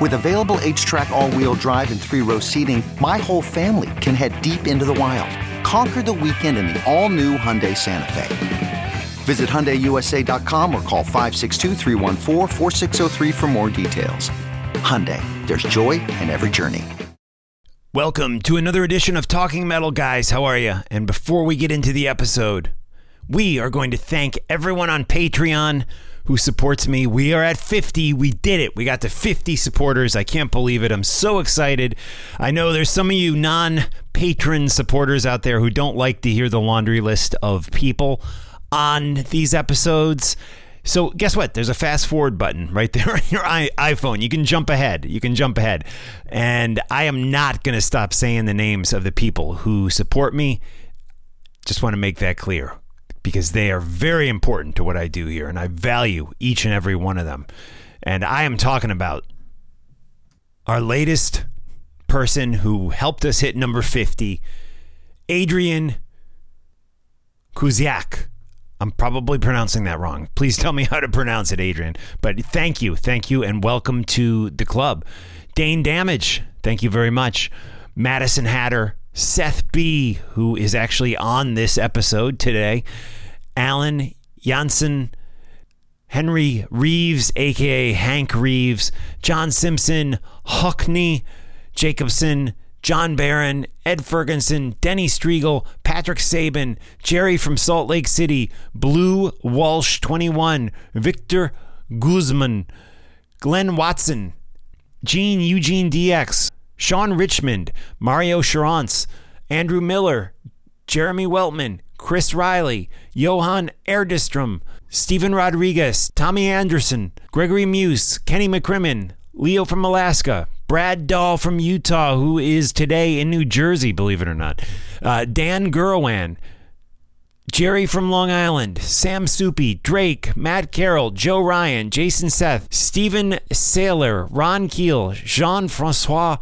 With available HTRAC, all wheel drive, and three row seating, my whole family can head deep into the wild. Conquer the weekend in the all-new Hyundai Santa Fe. Visit HyundaiUSA.com or call 562 for more details. Hyundai, there's joy in every journey. Welcome to another edition of Talking Metal, guys. How are you? And before we get into the episode, we are going to thank everyone on Patreon who supports me. We are at 50. We did it. We got to 50 supporters. I can't believe it. I'm so excited. I know there's some of you non patron supporters out there who don't like to hear the laundry list of people on these episodes. So guess what? There's a fast forward button right there on your iPhone. You can jump ahead. You can jump ahead. And I am not going to stop saying the names of the people who support me. Just want to make that clear because they are very important to what I do here, and I value each and every one of them. And I am talking about our latest person who helped us hit number 50, Adrian Kuziak. I'm probably pronouncing that wrong. Please tell me how to pronounce it, Adrian. But thank you, thank you, and welcome to the club. Dane Damage, thank you very much. Madison Hatter, Seth B., who is actually on this episode today, Alan Janssen, Henry Reeves, aka Hank Reeves, John Simpson, Huckney, Jacobson, John Barron, Ed Ferguson, Denny Strigl, Patrick Sabin, Jerry from Salt Lake City, Blue Walsh 21, Victor Guzman, Glenn Watson, Gene Eugene DX, Sean Richmond, Mario Charance, Andrew Miller, Jeremy Weltman, Chris Riley, Johan Erdestrom, Stephen Rodriguez, Tommy Anderson, Gregory Muse, Kenny McCrimmon, Leo from Alaska, Brad Dahl from Utah, who is today in New Jersey, believe it or not, uh, Dan Gurwan, Jerry from Long Island, Sam Soupy, Drake, Matt Carroll, Joe Ryan, Jason Seth, Stephen Saylor, Ron Keel, Jean Francois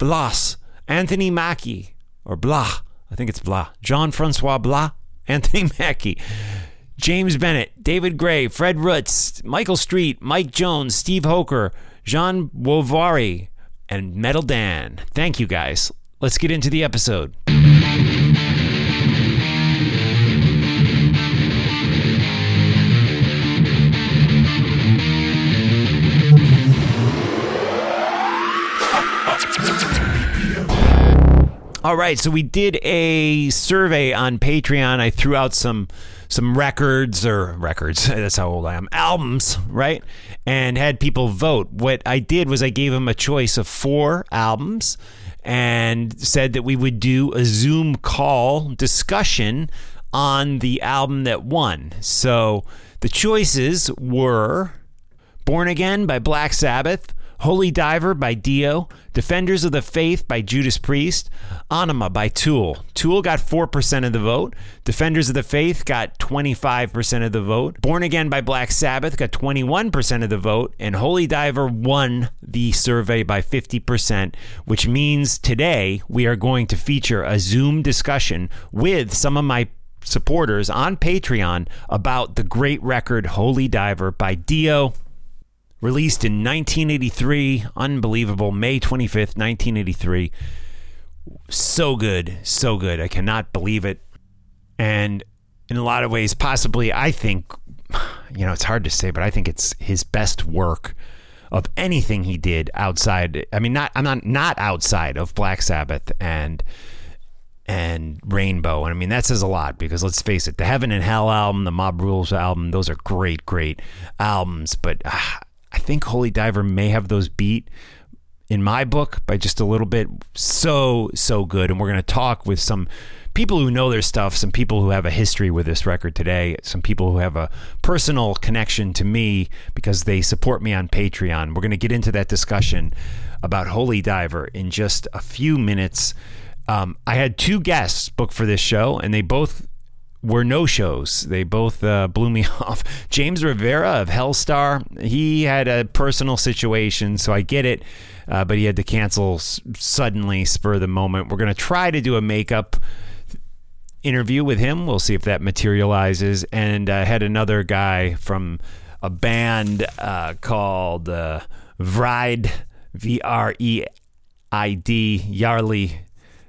Blas, Anthony Mackie, or Blah, I think it's Blah, Jean Francois Blah, Anthony Mackie, James Bennett, David Gray, Fred Roots, Michael Street, Mike Jones, Steve Hoker, Jean Wovari, and Metal Dan. Thank you guys. Let's get into the episode. All right, so we did a survey on Patreon. I threw out some some records or records. That's how old I am. Albums, right? And had people vote. What I did was I gave them a choice of four albums and said that we would do a Zoom call discussion on the album that won. So the choices were Born Again by Black Sabbath, Holy Diver by Dio, Defenders of the Faith by Judas Priest, Anima by Tool. Tool got 4% of the vote. Defenders of the Faith got 25% of the vote. Born Again by Black Sabbath got 21% of the vote. And Holy Diver won the survey by 50%, which means today we are going to feature a Zoom discussion with some of my supporters on Patreon about the great record Holy Diver by Dio released in 1983. Unbelievable. May 25th, 1983. So good. So good. I cannot believe it. And in a lot of ways, possibly, I think, you know, it's hard to say, but I think it's his best work of anything he did outside. I mean, not, I'm not, not outside of Black Sabbath and, and Rainbow. And I mean, that says a lot because let's face it, the Heaven and Hell album, the Mob Rules album, those are great, great albums. But uh, I think Holy Diver may have those beat in my book by just a little bit. So, so good. And we're going to talk with some people who know their stuff, some people who have a history with this record today, some people who have a personal connection to me because they support me on Patreon. We're going to get into that discussion about Holy Diver in just a few minutes. Um, I had two guests booked for this show, and they both were no shows. They both uh, blew me off. James Rivera of Helstar, he had a personal situation, so I get it, uh, but he had to cancel s- suddenly, spur the moment. We're going to try to do a makeup interview with him. We'll see if that materializes. And I uh, had another guy from a band uh, called uh, Vreid, V R E I D, Yarly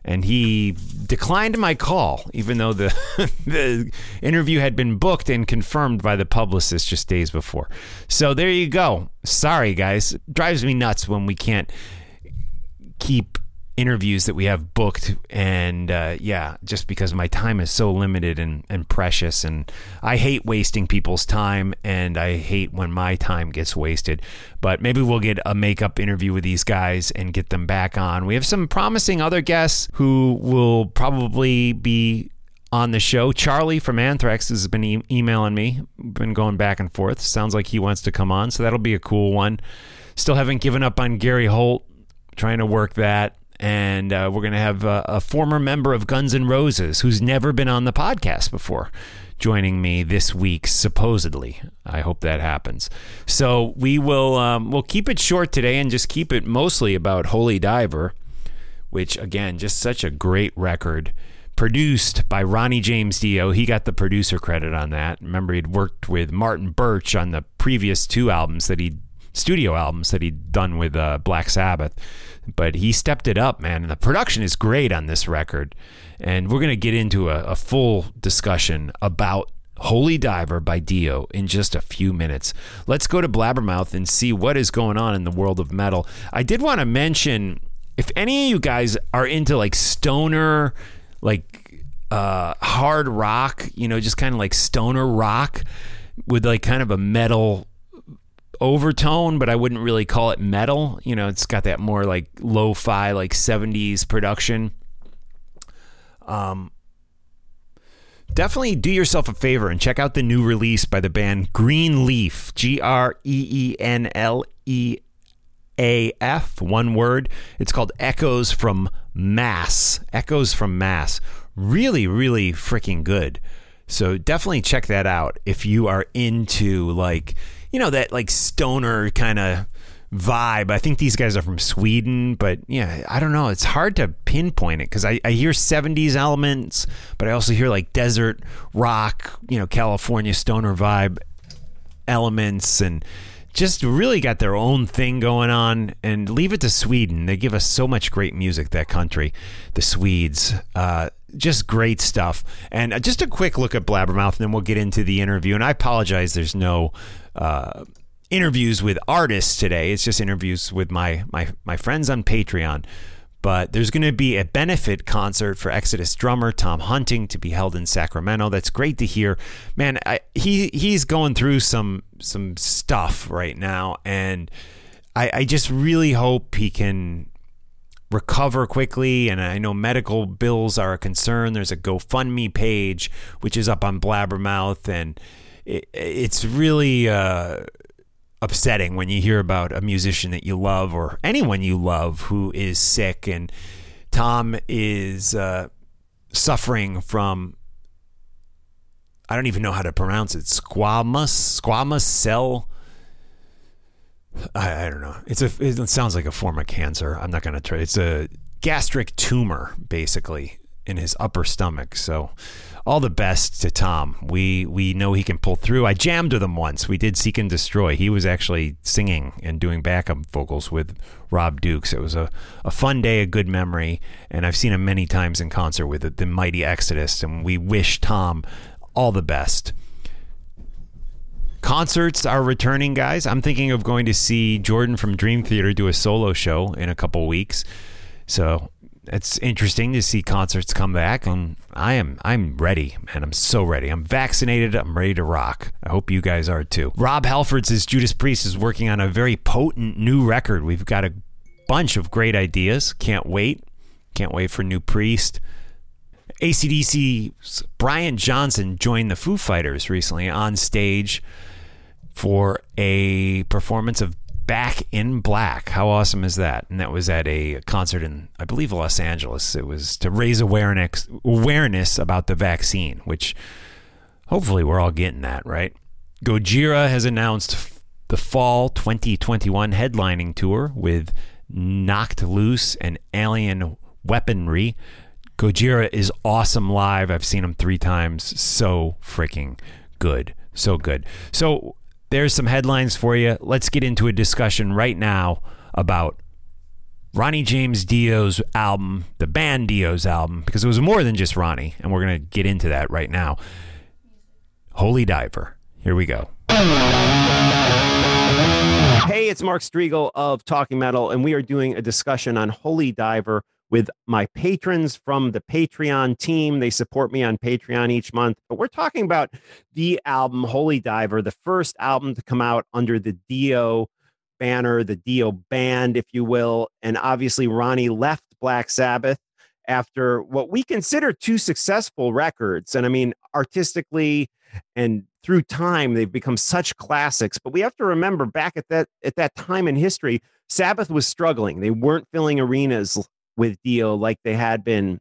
and he declined my call, even though the the interview had been booked and confirmed by the publicist just days before. So there you go. Sorry, guys. Drives me nuts when we can't keep interviews that we have booked and uh, yeah just because my time is so limited and, and precious and i hate wasting people's time and i hate when my time gets wasted. But maybe we'll get a makeup interview with these guys and get them back on. We have some promising other guests who will probably be on the show. Charlie from anthrax has been e- emailing me been going back and forth. Sounds like he wants to come on so that'll be a cool one. Still haven't given up on gary holt trying to work that and uh, we're going to have a, a, former member of Guns N' Roses who's never been on the podcast before joining me this week, supposedly. I hope that happens. So we will um, we'll keep it short today and just keep it mostly about Holy Diver, which again, just such a great record. Produced by Ronnie James Dio. He got the producer credit on that. Remember, he'd worked with Martin Birch on the previous two albums that he studio albums that he'd done with uh, Black Sabbath but he stepped it up, man. And the production is great on this record. And we're going to get into a, a full discussion about Holy Diver by Dio in just a few minutes. Let's go to Blabbermouth and see what is going on in the world of metal. I did want to mention if any of you guys are into like stoner, like uh, hard rock, you know, just kind of like stoner rock with like kind of a metal overtone, but I wouldn't really call it metal. You know, it's got that more like lo-fi, like 70s production. Um, definitely do yourself a favor and check out the new release by the band Greenleaf, G R E E N L E A F, one word. It's called Echoes from Mass. Echoes from Mass. Really, really freaking good. So definitely check that out if you are into like you know that like stoner kind of vibe. I think these guys are from Sweden, but yeah, I don't know. It's hard to pinpoint it because I, I hear 70s elements, but I also hear like desert rock, you know, California stoner vibe elements and just really got their own thing going on and leave it to Sweden. They give us so much great music, that country, the Swedes. Uh, just great stuff. And uh, just a quick look at Blabbermouth, and then we'll get into the interview. And I apologize, there's no uh, interviews with artists today. It's just interviews with my my my friends on Patreon. But there's going to be a benefit concert for Exodus drummer Tom Hunting to be held in Sacramento. That's great to hear, man. I, he he's going through some some stuff right now, and I, I just really hope he can recover quickly. And I know medical bills are a concern. There's a GoFundMe page which is up on Blabbermouth, and it, it's really uh, upsetting when you hear about a musician that you love or anyone you love who is sick. And Tom is uh, suffering from. I don't even know how to pronounce it. Squamous, squamous cell. I, I don't know. It's a. It sounds like a form of cancer. I'm not going to try. It's a gastric tumor, basically, in his upper stomach. So, all the best to Tom. We we know he can pull through. I jammed with him once. We did Seek and Destroy. He was actually singing and doing backup vocals with Rob Dukes. It was a, a fun day, a good memory, and I've seen him many times in concert with the, the mighty Exodus. And we wish Tom all the best. Concerts are returning, guys. I'm thinking of going to see Jordan from Dream Theater do a solo show in a couple weeks. So it's interesting to see concerts come back, and I am I'm ready, man. I'm so ready. I'm vaccinated. I'm ready to rock. I hope you guys are too. Rob Halford's Judas Priest is working on a very potent new record. We've got a bunch of great ideas. Can't wait. Can't wait for new Priest. ACDC's Brian Johnson joined the Foo Fighters recently on stage for a performance of Back in Black. How awesome is that? And that was at a concert in, I believe, Los Angeles. It was to raise awareness awareness about the vaccine, which hopefully we're all getting that right. Gojira has announced the fall 2021 headlining tour with Knocked Loose and Alien Weaponry. Gojira is awesome live. I've seen him three times. So freaking good. So good. So there's some headlines for you. Let's get into a discussion right now about Ronnie James Dio's album, the band Dio's album, because it was more than just Ronnie, and we're going to get into that right now. Holy Diver. Here we go. Hey, it's Mark Strigl of Talking Metal, and we are doing a discussion on Holy Diver with my patrons from the Patreon team. They support me on Patreon each month. But we're talking about the album Holy Diver, the first album to come out under the Dio banner, the Dio band, if you will. And obviously, Ronnie left Black Sabbath after what we consider two successful records. And I mean, artistically and through time, they've become such classics. But we have to remember back at that at that time in history, Sabbath was struggling. They weren't filling arenas with Dio like they had been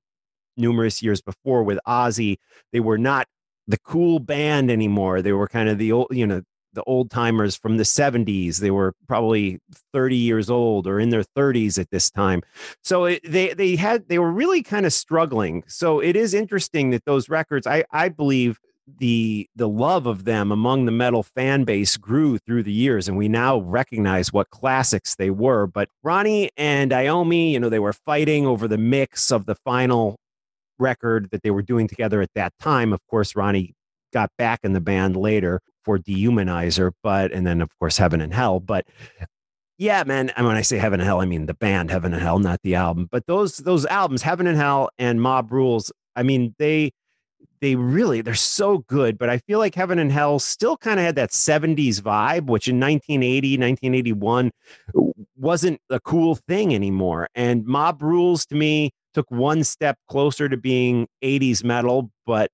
numerous years before with Ozzy. They were not the cool band anymore. They were kind of the old, you know, the old timers from the 70s. They were probably 30 years old or in their 30s at this time. So it, they they had they were really kind of struggling. So it is interesting that those records I I believe the the love of them among the metal fan base grew through the years and we now recognize what classics they were. But ronnie and iommi you know they were fighting over the mix of the final record that they were doing together at that time. Of course ronnie got back in the band later for dehumanizer but and then of course heaven and hell. But yeah man and when i say heaven and hell i mean the band heaven and hell not the album. But those those albums heaven and hell and mob rules i mean they they really they're so good but i feel like heaven and hell still kind of had that 70s vibe which in 1980 1981 wasn't a cool thing anymore. And mob rules to me took one step closer to being 80s metal but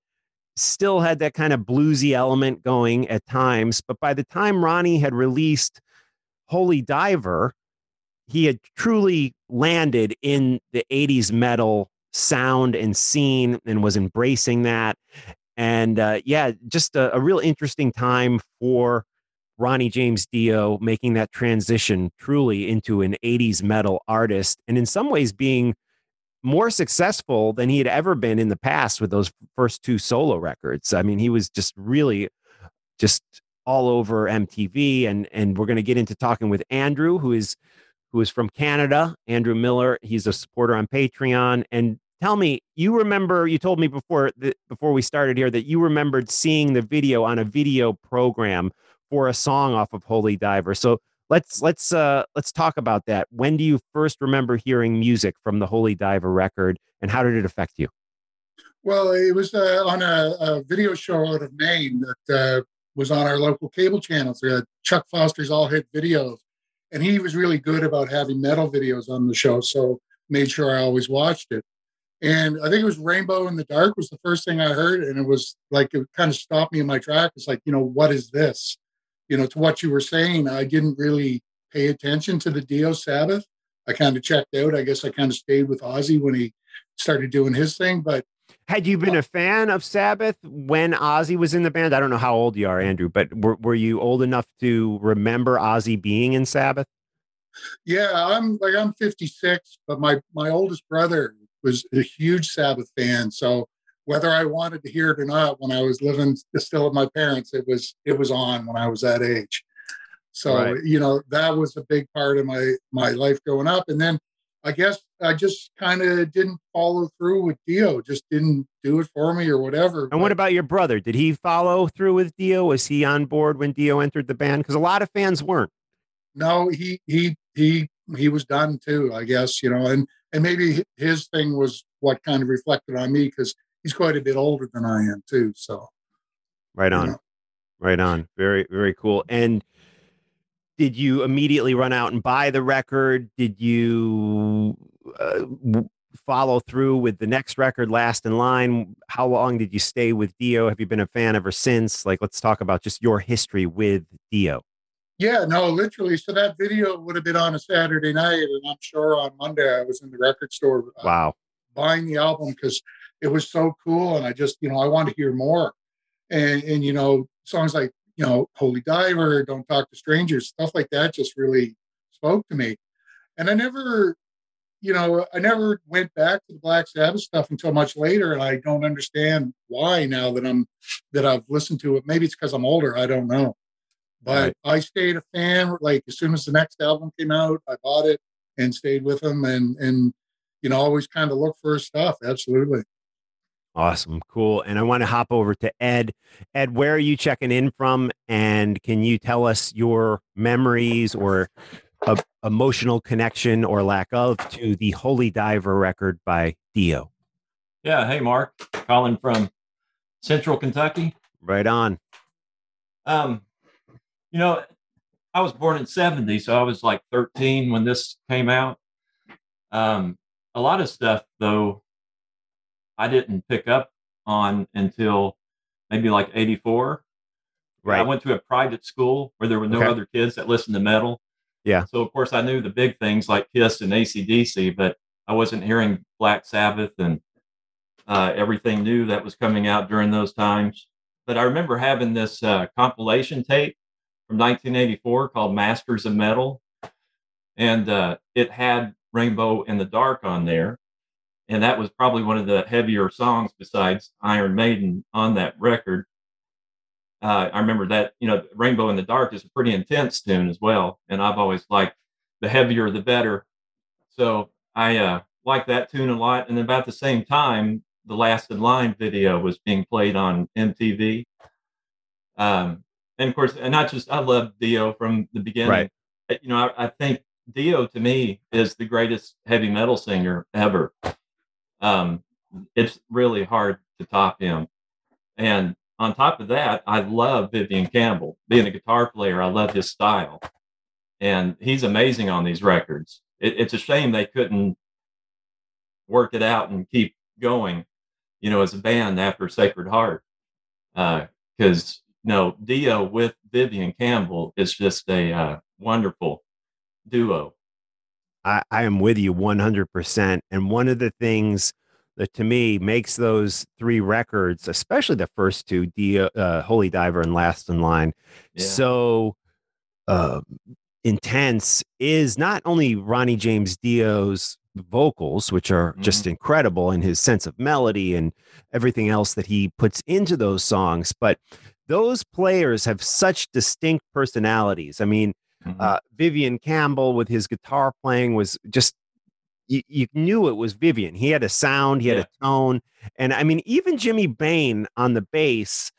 still had that kind of bluesy element going at times. But by the time ronnie had released holy diver he had truly landed in the 80s metal sound and scene and was embracing that. And uh, yeah, just a, a real interesting time for Ronnie James Dio making that transition truly into an 80s metal artist and in some ways being more successful than he had ever been in the past with those first two solo records. I mean, he was just really just all over MTV and and we're going to get into talking with Andrew who is who is from Canada, Andrew Miller. He's a supporter on Patreon and tell me you remember you told me before before we started here that you remembered seeing the video on a video program for a song off of holy diver. So let's let's uh let's talk about that. When do you first remember hearing music from the holy diver record and how did it affect you? Well it was uh, on a, a, video show out of maine that uh, was on our local cable channels uh, chuck foster's all hit videos. And he was really good about having metal videos on the show so made sure i always watched it and I think it was Rainbow in the Dark was the first thing I heard. And it was like, it kind of stopped me in my track. It's like, you know, what is this? You know, to what you were saying, I didn't really pay attention to the Dio Sabbath. I kind of checked out. I guess I kind of stayed with Ozzy when he started doing his thing. But had you been a fan of Sabbath when Ozzy was in the band? I don't know how old you are, Andrew, but were, were you old enough to remember Ozzy being in Sabbath? Yeah, I'm like I'm 56, but my my oldest brother was a huge Sabbath fan. So whether I wanted to hear it or not, when I was living still with my parents, it was it was on when I was that age. So right. you know that was a big part of my my life growing up. And then I guess I just kind of didn't follow through with Dio. Just didn't do it for me or whatever. And but, what about your brother? Did he follow through with Dio? Was he on board when Dio entered the band? Because a lot of fans weren't. No, he he he he was done too. I guess you know, and and maybe his thing was what kind of reflected on me because he's quite a bit older than I am too. So, right on, you know. right on. Very very cool. And did you immediately run out and buy the record? Did you uh, follow through with the next record, Last in Line? How long did you stay with Dio? Have you been a fan ever since? Like, let's talk about just your history with Dio. Yeah, no, literally. So that video would have been on a Saturday night, and I'm sure on Monday I was in the record store. Uh, wow. Buying the album because it was so cool, and I just, you know, I want to hear more. And and you know, songs like you know, Holy Diver, Don't Talk to Strangers, stuff like that just really spoke to me. And I never you know, I never went back to the Black Sabbath stuff until much later, and I don't understand why now that I'm that I've listened to it. Maybe it's because I'm older. I don't know, but right. I stayed a fan. Like as soon as the next album came out, I bought it and stayed with them, and and you know, always kind of look for his stuff. Absolutely. Awesome, cool. And I want to hop over to Ed. Ed, where are you checking in from? And can you tell us your memories or a emotional connection or lack of to the Holy Diver record by Dio. Yeah. Hey, Mark. Calling from Central Kentucky. Right on. Um, you know, I was born in 70, so I was like 13 when this came out. Um, a lot of stuff, though, I didn't pick up on until maybe like 84. Right. I went to a private school where there were no okay. other kids that listened to metal. Yeah. So of course I knew the big things like Kiss and ACDC, but I wasn't hearing Black Sabbath and uh, everything new that was coming out during those times. But I remember having this uh, compilation tape from 1984 called Masters of Metal, and uh, it had Rainbow in the Dark on there, and that was probably one of the heavier songs besides Iron Maiden on that record uh, I remember that you know Rainbow in the Dark is a pretty intense tune as well, and I've always liked the heavier the better. So I uh, like that tune a lot. And about the same time, the Last in Line video was being played on MTV. Um, and of course, and not just I love Dio from the beginning. Right. You know, I, I think Dio to me is the greatest heavy metal singer ever. Um, it's really hard to top him. And on top of that, I love Vivian Campbell. Being a guitar player, I love his style. And he's amazing on these records. It, it's a shame they couldn't work it out and keep going, you know, as a band after Sacred Heart. Because, uh, know, Dio with Vivian Campbell is just a uh, wonderful duo. I, I am with you 100%. And one of the things that to me makes those three records, especially the first two, Dio, uh, Holy Diver and Last in Line, yeah. so uh, intense is not only Ronnie James Dio's vocals, which are mm-hmm. just incredible, and his sense of melody and everything else that he puts into those songs, but those players have such distinct personalities. I mean, mm-hmm. uh, Vivian Campbell with his guitar playing was just you, you knew it was Vivian. He had a sound, he had yeah. a tone. And I mean, even Jimmy Bain on the bass,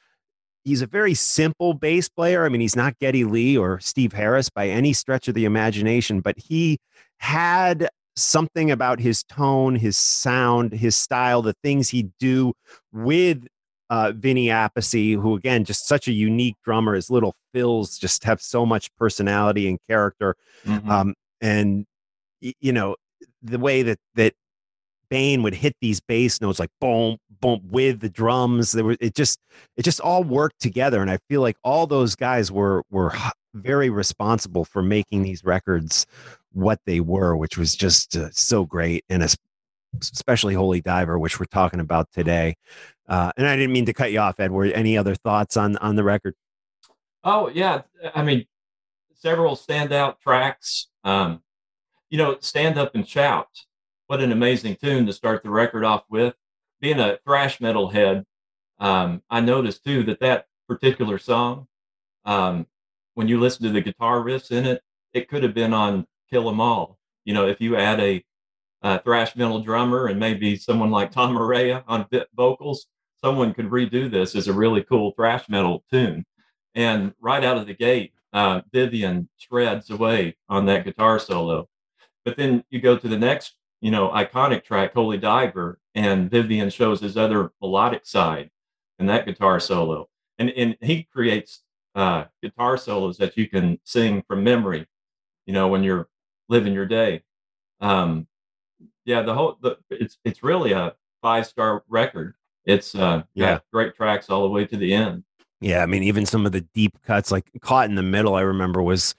he's a very simple bass player. I mean, he's not Geddy Lee or Steve Harris by any stretch of the imagination, but he had something about his tone, his sound, his style, the things he'd do with uh, Vinny Appice, who again, just such a unique drummer. His little fills just have so much personality and character. Mm-hmm. Um, and you know, the way that that Bain would hit these bass notes like boom, boom with the drums. There were it just it just all worked together, and I feel like all those guys were were very responsible for making these records what they were, which was just uh, so great, and especially Holy Diver, which we're talking about today. Uh, and I didn't mean to cut you off, Edward. Any other thoughts on on the record? Oh yeah, I mean, several standout tracks. Um, you know, stand up and shout. What an amazing tune to start the record off with. Being a thrash metal head, um, I noticed too that that particular song, um, when you listen to the guitar riffs in it, it could have been on Kill 'Em All. You know, if you add a, a thrash metal drummer and maybe someone like Tom Araya on vocals, someone could redo this as a really cool thrash metal tune. And right out of the gate, uh, Vivian shreds away on that guitar solo. But then you go to the next you know, iconic track, Holy Diver, and Vivian shows his other melodic side in that guitar solo. And, and he creates uh, guitar solos that you can sing from memory, you know, when you're living your day. Um, yeah, the whole, the, it's, it's really a five star record. It's uh, yeah, great tracks all the way to the end. Yeah, I mean, even some of the deep cuts, like "Caught in the Middle," I remember was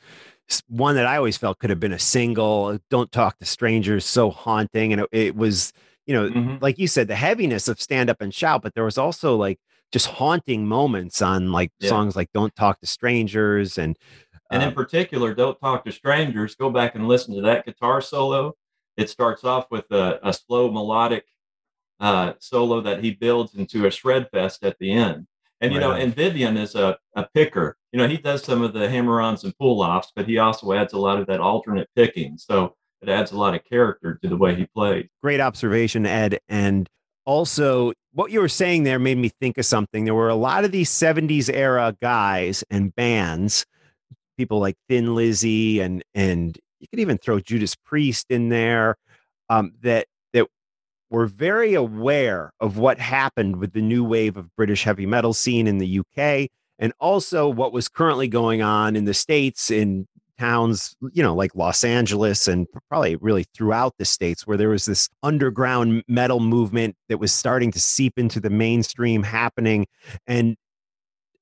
one that I always felt could have been a single. "Don't Talk to Strangers" so haunting, and it, it was, you know, mm-hmm. like you said, the heaviness of "Stand Up and Shout," but there was also like just haunting moments on like yeah. songs like "Don't Talk to Strangers" and and in um particular, "Don't Talk to Strangers." Go back and listen to that guitar solo. It starts off with a, a slow melodic uh, solo that he builds into a shred fest at the end and you right. know, and Vivian is a, a picker. You know, he does some of the hammer-ons and pull-offs, but he also adds a lot of that alternate picking. So it adds a lot of character to the way he plays. Great observation, Ed. And also, what you were saying there made me think of something. There were a lot of these 70s era guys and bands, people like Thin Lizzy, and and you could even throw Judas Priest in there, um, that were very aware of what happened with the new wave of British heavy metal scene in the UK and also what was currently going on in the States in towns, you know, like Los Angeles and probably really throughout the States, where there was this underground metal movement that was starting to seep into the mainstream happening. And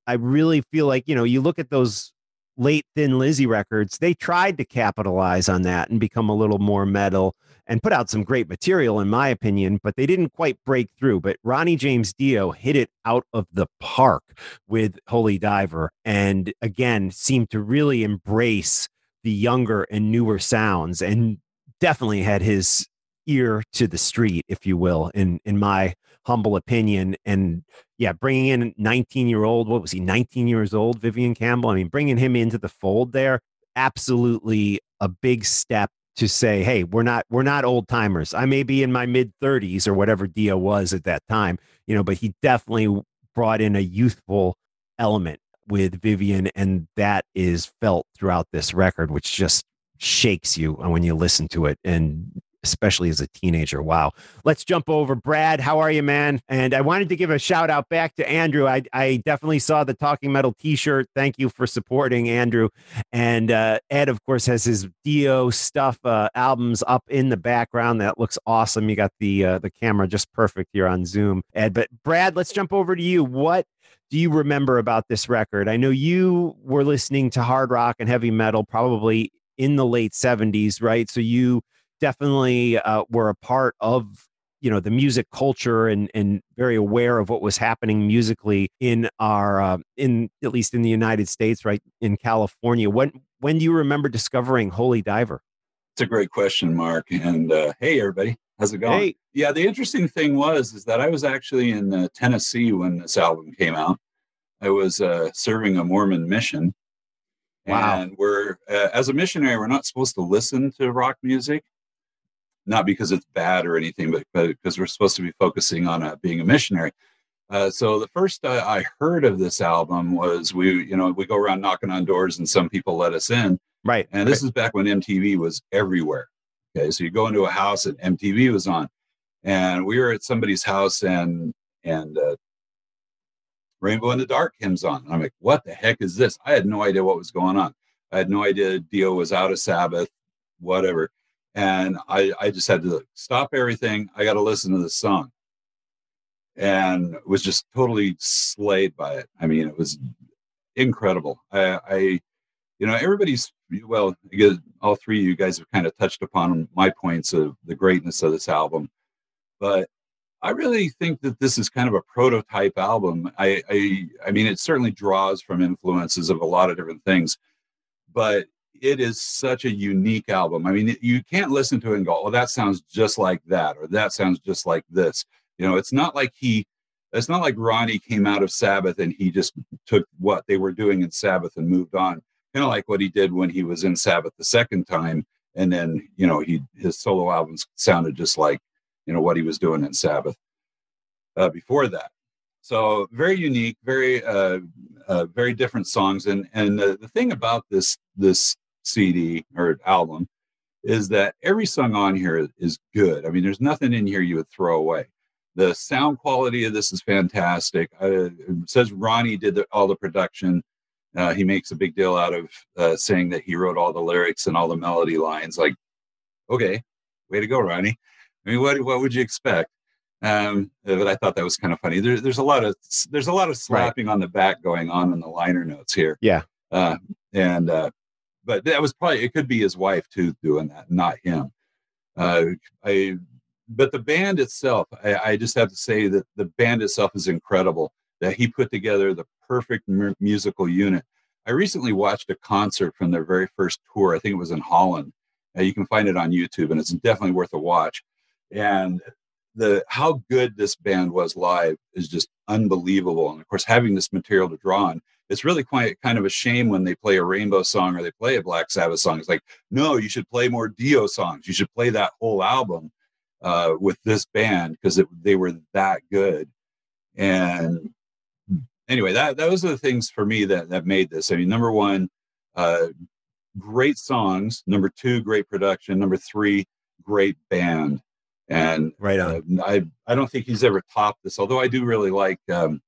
I really feel like, you know, you look at those late Thin Lizzy records, they tried to capitalize on that and become a little more metal and put out some great material, in my opinion, but they didn't quite break through. But Ronnie James Dio hit it out of the park with Holy Diver and again seemed to really embrace the younger and newer sounds and definitely had his ear to the street, if you will, in, in my humble opinion. And yeah, bringing in 19 year old, what was he, 19 years old, Vivian Campbell? I mean, bringing him into the fold there, absolutely a big step to say, hey, we're not we're not old timers. I may be in my mid 30s or whatever Dio was at that time, you know, but he definitely brought in a youthful element with Vivian, and that is felt throughout this record, which just shakes you uh, when you listen to it. And especially as a teenager. Wow. Let's jump over. Brad, how are you, man? And I wanted to give a shout out back to Andrew. I, I definitely saw the Talking Metal t shirt. Thank you for supporting Andrew. And uh, Ed, of course, has his Dio stuff uh, albums up in the background. That looks awesome. You got the, uh, the camera just perfect here on Zoom, Ed. But Brad, let's jump over to you. What do you remember about this record? I know you were listening to hard rock and heavy metal probably in the late 70s, right? So you definitely uh, were a part of you know the music culture and and very aware of what was happening musically in our uh, in at least in the United States, right in California. When when do you remember discovering Holy Diver? It's a great question, Mark. And uh, hey, everybody, how's it going? Hey. Yeah, the interesting thing was is that I was actually in uh, Tennessee when this album came out. I was uh, serving a Mormon mission. Wow. And we're, uh, as a missionary, we're not supposed to listen to rock music not because it's bad or anything, but, but because we're supposed to be focusing on uh, being a missionary. Uh, so the first uh, I heard of this album was we, you know, we go around knocking on doors and some people let us in. Right. And this right. is back when MTV was everywhere. Okay. So you go into a house and MTV was on. And we were at somebody's house and, and, uh, Rainbow in the Dark hymns on. I'm like, what the heck is this? I had no idea what was going on. I had no idea Dio was out of Sabbath, whatever and I, I just had to stop everything. I got to listen to this song, and was just totally slayed by it. I mean, it was incredible. I, I you know, everybody's well. all three of you guys have kind of touched upon my points of the greatness of this album, but I really think that this is kind of a prototype album. I, I, I mean, it certainly draws from influences of a lot of different things, but it is such a unique album. I mean, you can't listen to it and go, "Oh, that sounds just like that," or "That sounds just like this." You know, it's not like he. It's not like Ronnie came out of Sabbath and he just took what they were doing in Sabbath and moved on. Kind of like what he did when he was in Sabbath the second time, and then you know he his solo albums sounded just like you know what he was doing in Sabbath uh, before that. So very unique, very uh, uh, very different songs. And and the, the thing about this this CD or album is that every song on here is good. I mean, there's nothing in here you would throw away. The sound quality of this is fantastic. Uh, it says Ronnie did the, all the production. Uh, he makes a big deal out of uh, saying that he wrote all the lyrics and all the melody lines. Like, okay, way to go, Ronnie. I mean, what what would you expect? Um, but I thought that was kind of funny. There, there's a lot of there's a lot of slapping right. on the back going on in the liner notes here. Yeah. Uh, and uh, but that was probably it could be his wife too doing that, not him. Uh, I but the band itself, I, I, just have to say that the band itself is incredible. That he put together the perfect m- musical unit. I recently watched a concert from their very first tour. I think it was in Holland. Uh, you can find it on YouTube, and it's definitely worth a watch. And the how good this band was live is just unbelievable. And of course, having this material to draw on, it's really quite kind of a shame when they play a Rainbow song or they play a Black Sabbath song. It's like, no, you should play more Dio songs. You should play that whole album uh, with this band because they were that good. And anyway, that those are the things for me that that made this. I mean, number one, uh, great songs. Number two, great production. Number three, great band. And right on. Uh, I I don't think he's ever topped this. Although I do really like um,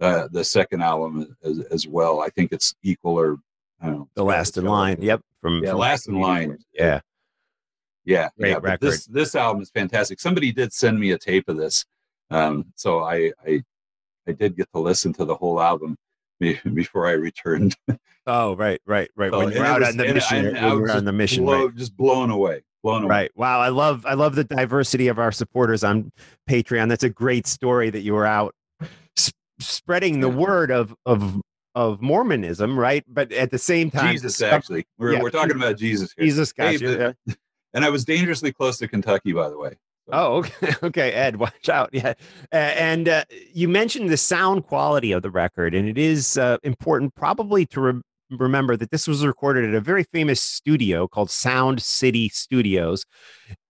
uh, the second album as, as, well. I think it's equal or know, the last in line. Yep. From yeah, from last in line. Yeah. Yeah. Great yeah. Record. This this album is fantastic. Somebody did send me a tape of this, um, so I I I did get to listen to the whole album before I returned. Oh, right, right, right. when you're out was, on the mission, when you're on the mission, blow, right. just blown away. Blown away. Right. Wow. I love I love the diversity of our supporters on Patreon. That's a great story that you were out spreading the word of of of Mormonism, right? But at the same time, Jesus. Actually, we're yeah. we're talking about Jesus. Here. Jesus, gotcha. Hey, yeah. And I was dangerously close to Kentucky, by the way. So. Oh, okay, okay, Ed, watch out. Yeah, uh, and uh, you mentioned the sound quality of the record, and it is uh, important, probably to re- remember that this was recorded at a very famous studio called Sound City Studios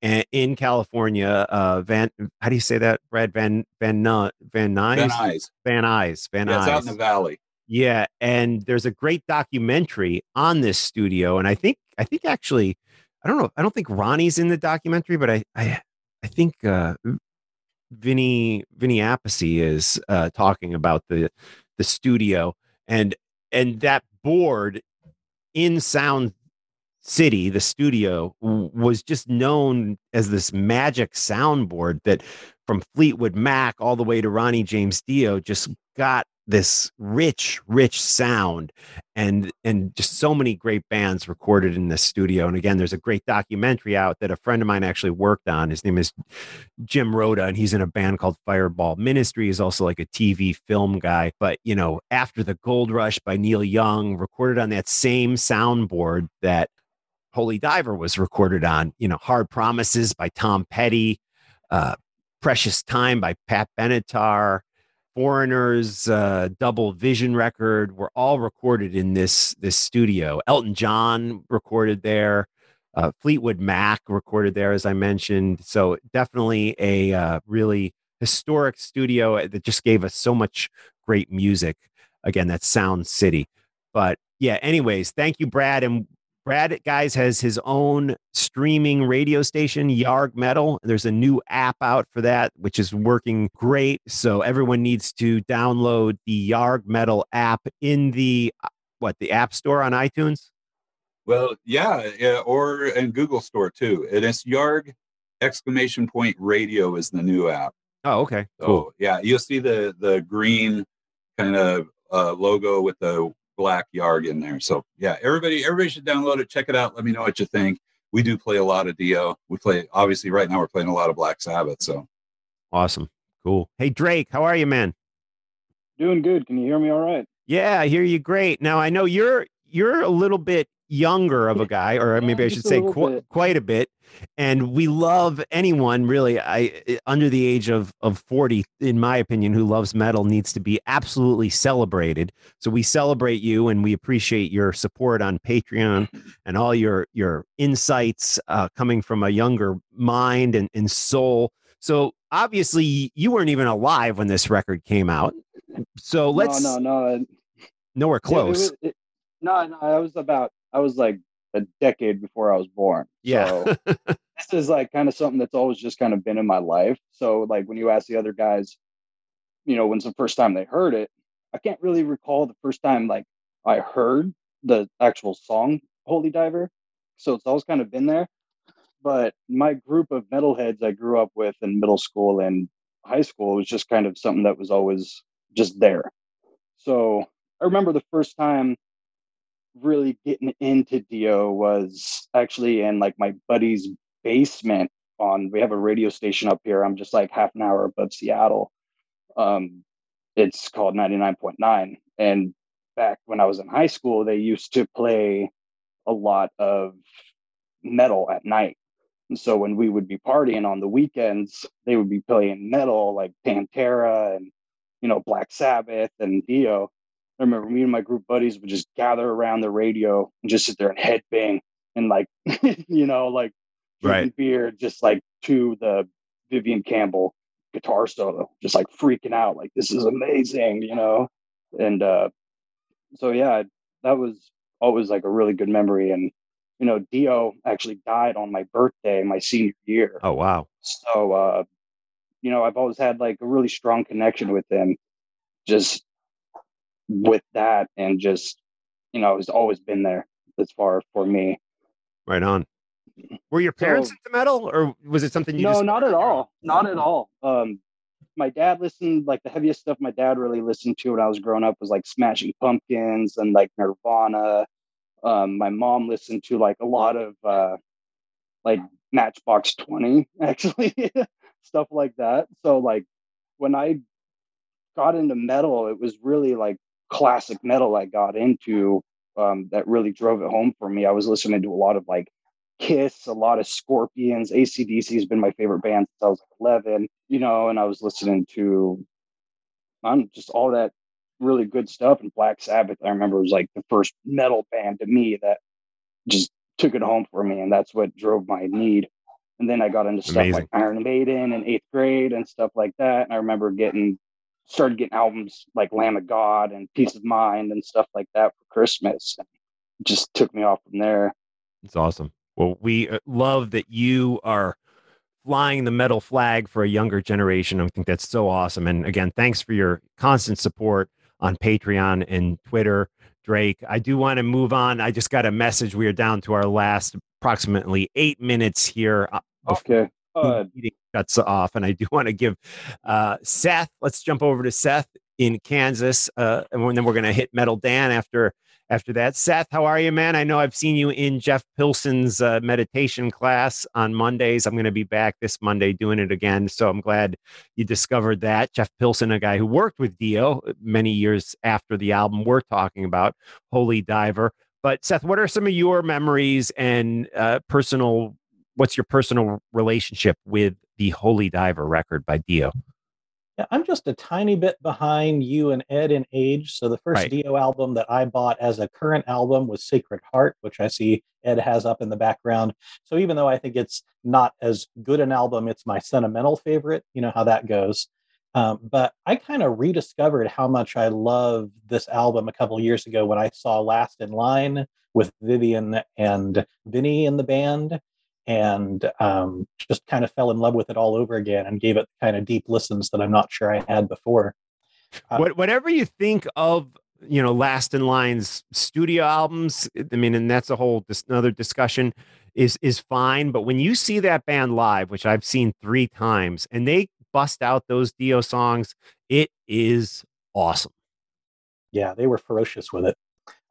in California. Uh, Van, how do you say that, Brad? Van Van Van Nuys? Van Nuys. Van Nuys. Van yeah, Nuys. out in the valley. Yeah, and there's a great documentary on this studio, and I think I think actually, I don't know, I don't think Ronnie's in the documentary, but I I I think uh, Vinny Vinny Appice is uh, talking about the the studio and and that board in Sound City, the studio, was just known as this magic soundboard that from Fleetwood Mac all the way to Ronnie James Dio just got this rich rich sound and and just so many great bands recorded in this studio. And again there's a great documentary out that a friend of mine actually worked on. His name is jim rota and he's in a band called fireball ministry. He's also like a tv film guy. But you know after the gold rush by neil young recorded on that same soundboard that holy diver was recorded on. You know hard promises by tom petty uh, precious time by pat benatar Foreigners, uh, Double Vision record were all recorded in this this studio. Elton John recorded there. Uh, Fleetwood Mac recorded there, as I mentioned. So definitely a uh, really historic studio that just gave us so much great music. Again, that's Sound City. But yeah, anyways, thank you, Brad. And Brad, guys, has his own streaming radio station, Yarg Metal. There's a new app out for that, which is working great. So everyone needs to download the Yarg Metal app in the what the App Store on iTunes. Well, yeah, yeah or in Google Store too. And it's Yarg exclamation point radio is the new app. Oh, okay. So cool. yeah, you'll see the the green kind of uh, logo with the black yarg in there. So yeah, everybody everybody should download it, check it out. Let me know what you think. We do play a lot of Dio. We play obviously right now we're playing a lot of Black Sabbath. So awesome, cool. Hey Drake, how are you, man? Doing good. Can you hear me all right? Yeah, I hear you great. Now I know you're you're a little bit younger of a guy, or maybe I should say qu- quite a bit. And we love anyone really I under the age of of 40, in my opinion, who loves metal needs to be absolutely celebrated. So we celebrate you and we appreciate your support on Patreon and all your your insights uh, coming from a younger mind and, and soul. So obviously you weren't even alive when this record came out. So let's no no no nowhere close. It, it, it, no, no, I was about I was like a decade before I was born. Yeah. So this is like kind of something that's always just kind of been in my life. So like when you ask the other guys, you know, when's the first time they heard it, I can't really recall the first time like I heard the actual song Holy Diver. So it's always kind of been there. But my group of metalheads I grew up with in middle school and high school was just kind of something that was always just there. So I remember the first time really getting into Dio was actually in like my buddy's basement on we have a radio station up here. I'm just like half an hour above Seattle. Um it's called 99.9 and back when I was in high school they used to play a lot of metal at night. And so when we would be partying on the weekends, they would be playing metal like Pantera and you know Black Sabbath and Dio. I remember me and my group buddies would just gather around the radio and just sit there and headbang and like you know like drinking Right. beer just like to the Vivian Campbell guitar solo, just like freaking out like this is amazing, you know. And uh so yeah, that was always like a really good memory and you know dio actually died on my birthday my senior year Oh wow. so uh you know i've always had like a really strong connection with him just with that and just you know it's always been there as far for me Right on. Were your parents So- into metal, or was it something you? no just not at all not at all um my dad listened like the heaviest stuff my dad really listened to when i was growing up was like smashing pumpkins and like nirvana um my mom listened to like a lot of uh like matchbox 20 actually stuff like that so like when i got into metal it was really like classic metal i got into um that really drove it home for me i was listening to a lot of like Kiss, a lot of Scorpions. ACDC has been my favorite band since I was like 11, you know, and I was listening to um, just all that really good stuff. And Black Sabbath, I remember, was like the first metal band to me that just took it home for me. And that's what drove my need. And then I got into stuff Amazing. like Iron Maiden in eighth grade and stuff like that. And I remember getting, started getting albums like Lamb of God and Piece of Mind and stuff like that for Christmas. It just took me off from there. It's awesome. Well, we uh, love that you are flying the metal flag for a younger generation. I think that's so awesome. And again, thanks for your constant support on Patreon and Twitter, Drake. I do want to move on. I just got a message. We are down to our last approximately eight minutes here. uh, Okay. Uh, meeting shuts off. And I do want to give uh, Seth, let's jump over to Seth in Kansas. Uh, and then we're going to hit Metal Dan after after that. Seth, how are you, man? I know I've seen you in Jeff Pilson's uh, meditation class on Mondays. I'm going to be back this Monday doing it again. So I'm glad you discovered that. Jeff Pilson, a guy who worked with Dio many years after the album we're talking about, Holy Diver. But Seth, what are some of your memories and uh, personal? What's your personal relationship with the Holy Diver record by Dio? Yeah, I'm just a tiny bit behind you and Ed in age. So the first Right. Dio album that I bought as a current album was Sacred Heart, which I see Ed has up in the background. So even though I think it's not as good an album, it's my sentimental favorite. You know how that goes. Um, but I kind of rediscovered how much I love this album a couple years ago when I saw Last in Line with Vivian and Vinny in the band and um, just kind of fell in love with it all over again and gave it kind of deep listens that I'm not sure I had before. Uh, what, whatever you think of, you know, Last in Line's studio albums, I mean, and that's a whole dis- another discussion, is is fine. But when you see that band live, which I've seen three times, and they bust out those Dio songs, it is awesome. yeah, they were ferocious with it.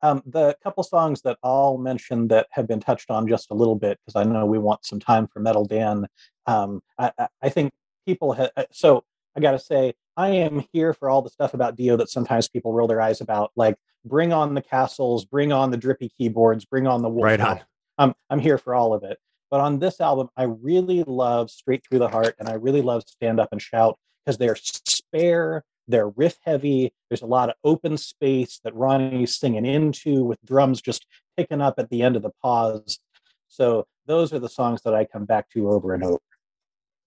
Um, the couple songs that I'll mention that have been touched on just a little bit, because I know we want some time for Metal Dan. Um, I, I- think people have, so I got to say, I am here for all the stuff about Dio that sometimes people roll their eyes about, like bring on the castles, bring on the drippy keyboards, bring on the wolf. Right on. I'm, I'm here for all of it. But on this album, I really love Straight Through the Heart and I really love Stand Up and Shout because they're spare, they're riff heavy. There's a lot of open space that Ronnie's singing into with drums just picking up at the end of the pause. So those are the songs that I come back to over and over.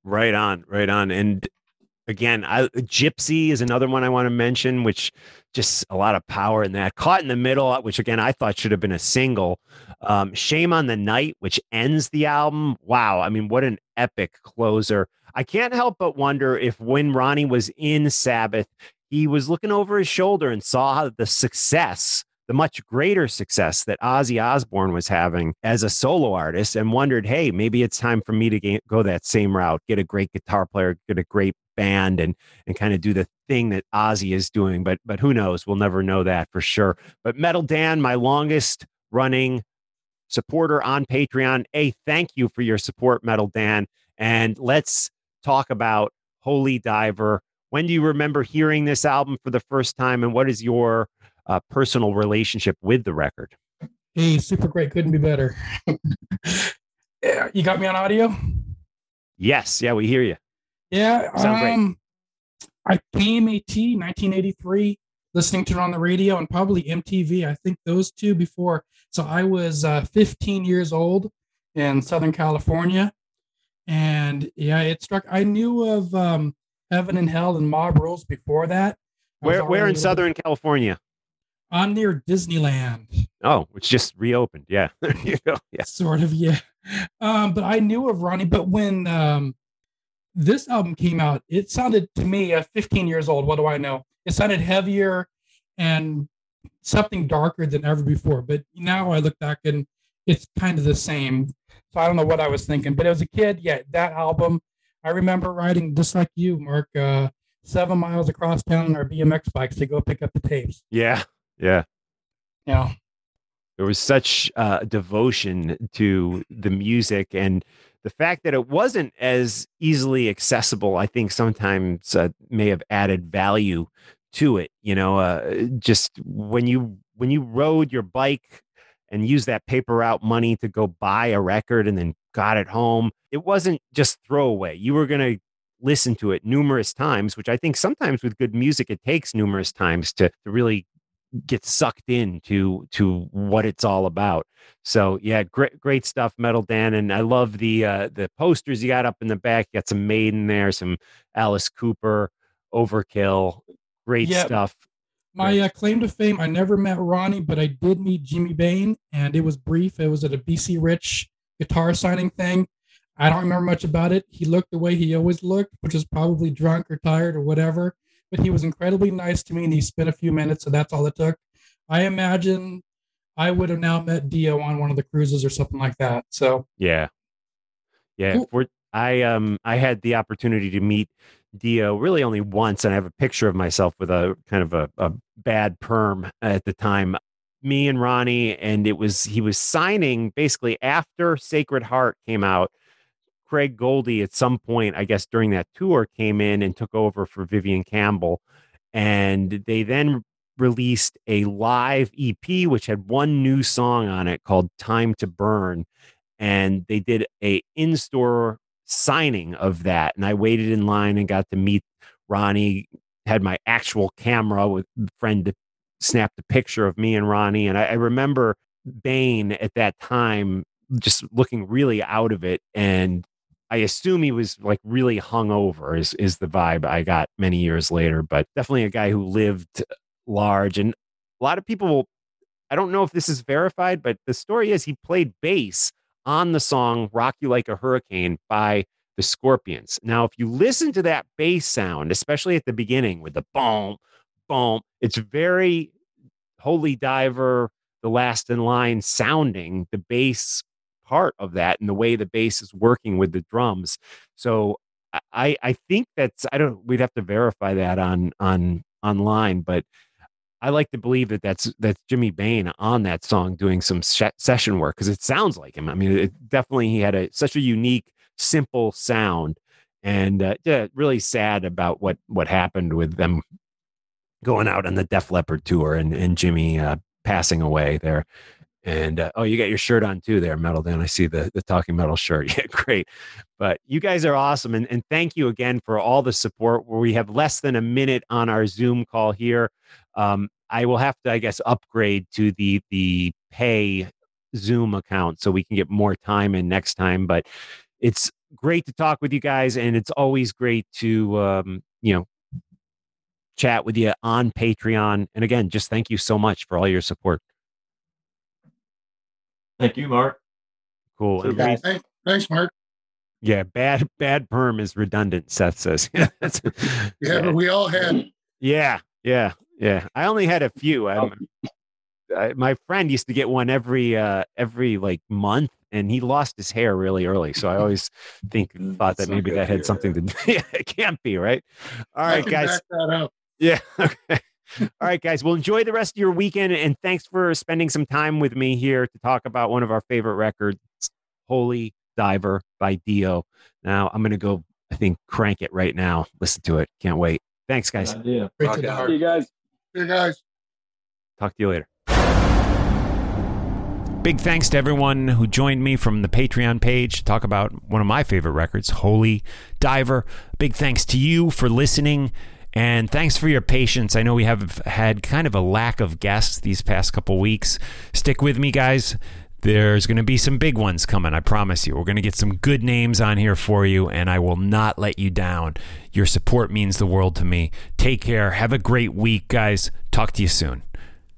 Right on, right on. And again, I, Gypsy is another one I want to mention, which just a lot of power in that. Caught in the Middle, which again I thought should have been a single. Um, Shame on the Night, which ends the album. Wow, I mean, what an epic closer. I can't help but wonder if when Ronnie was in Sabbath, he was looking over his shoulder and saw the success the much greater success that Ozzy Osbourne was having as a solo artist and wondered, hey, maybe it's time for me to go that same route, get a great guitar player, get a great band and and kind of do the thing that Ozzy is doing. But but who knows? We'll never know that for sure. But Metal Dan, my longest running supporter on Patreon. A thank you for your support, Metal Dan. And let's talk about Holy Diver. When do you remember hearing this album for the first time, and what is your uh, personal relationship with the record. Hey, super great. Couldn't be better. yeah, you got me on audio? Yes. Yeah, we hear you. Yeah. Sound um, great. I KMAT 1983, listening to it on the radio and probably MTV. I think those two before. So I was uh, 15 years old in Southern California. And yeah, it struck. I knew of um, Heaven and Hell and Mob Rules before that. Where, where in Southern California? I'm near Disneyland. Oh, it's just reopened. Yeah. there you go. Yeah. Sort of, yeah. Um, but I knew of Ronnie, but when um, this album came out, it sounded to me at 15 years old. What do I know? It sounded heavier and something darker than ever before. But now I look back and it's kind of the same. So I don't know what I was thinking. But as a kid, yeah, that album, I remember riding just like you, Mark, uh, seven miles across town on our BMX bikes to go pick up the tapes. Yeah. Yeah. Yeah. There was such uh, devotion to the music and the fact that it wasn't as easily accessible, I think sometimes uh, may have added value to it. You know, uh, just when you when you rode your bike and used that paper route money to go buy a record and then got it home, it wasn't just throwaway. You were going to listen to it numerous times, which I think sometimes with good music, it takes numerous times to, to really get sucked into to what it's all about. So yeah, great great stuff, Metal Dan, and I love the uh, the posters you got up in the back. You got some Maiden there, some Alice Cooper, Overkill, great yeah, stuff. My uh, claim to fame: I never met Ronnie, but I did meet Jimmy Bain, and it was brief. It was at a BC Rich guitar signing thing. I don't remember much about it. He looked the way he always looked, which is probably drunk or tired or whatever but he was incredibly nice to me and he spent a few minutes and that's all it took. I imagine I would have now met Dio on one of the cruises or something like that. So yeah, yeah. Cool. I um I had the opportunity to meet Dio really only once, and I have a picture of myself with a kind of a, a bad perm at the time. Me and Ronnie, and it was he was signing basically after Sacred Heart came out. Craig Goldy at some point, I guess during that tour, came in and took over for Vivian Campbell. And they then released a live EP, which had one new song on it called Time to Burn. And they did a in-store signing of that. And I waited in line and got to meet Ronnie, had my actual camera with friend to snap the picture of me and Ronnie. And I, I remember Bain at that time just looking really out of it and I assume he was like really hungover is is the vibe I got many years later, but definitely a guy who lived large and a lot of people I don't know if this is verified, but the story is he played bass on the song Rock You Like a Hurricane by the Scorpions. Now, if you listen to that bass sound, especially at the beginning with the boom, boom, it's very Holy Diver, the last in line sounding. The bass part of that and the way the bass is working with the drums. So I I think that's I don't we'd have to verify that on on online, but I like to believe that that's that's Jimmy Bain on that song doing some sh- session work because it sounds like him. I mean, it definitely he had a such a unique, simple sound, and uh, yeah, really sad about what what happened with them going out on the Def Leppard tour and and Jimmy uh, passing away there. And uh, oh, you got your shirt on too there, Metal Dan. I see the, the Talking Metal shirt. Yeah, great. But you guys are awesome. And, and thank you again for all the support. Where we have less than a minute on our Zoom call here. Um, I will have to, I guess, upgrade to the the pay Zoom account so we can get more time in next time. But it's great to talk with you guys, and it's always great to um, you know chat with you on Patreon. And again, just thank you so much for all your support. Thank you, Mark. Cool. And guys. Thanks, thanks, Mark. yeah, bad bad perm is redundant. Seth says. yeah, Yeah, but we all had yeah, yeah, yeah. I only had a few. I'm, I, my friend used to get one every uh every like month and he lost his hair really early so i always think Mm, thought that not maybe that had hear. something to do yeah it can't be right all I right can guys back that up. yeah okay all right guys well enjoy the rest of your weekend and thanks for spending some time with me here to talk about one of our favorite records holy diver by dio now i'm gonna go i think crank it right now listen to it can't wait thanks guys Good idea. Right Rock to the out. heart. See you guys. Hey, guys. Talk to you later. Big thanks to everyone who joined me from the Patreon page to talk about one of my favorite records, Holy Diver. Big thanks to you for listening and thanks for your patience. I know we have had kind of a lack of guests these past couple weeks. Stick with me, guys. There's going to be some big ones coming, I promise you. We're going to get some good names on here for you, and I will not let you down. Your support means the world to me. Take care. Have a great week, guys. Talk to you soon.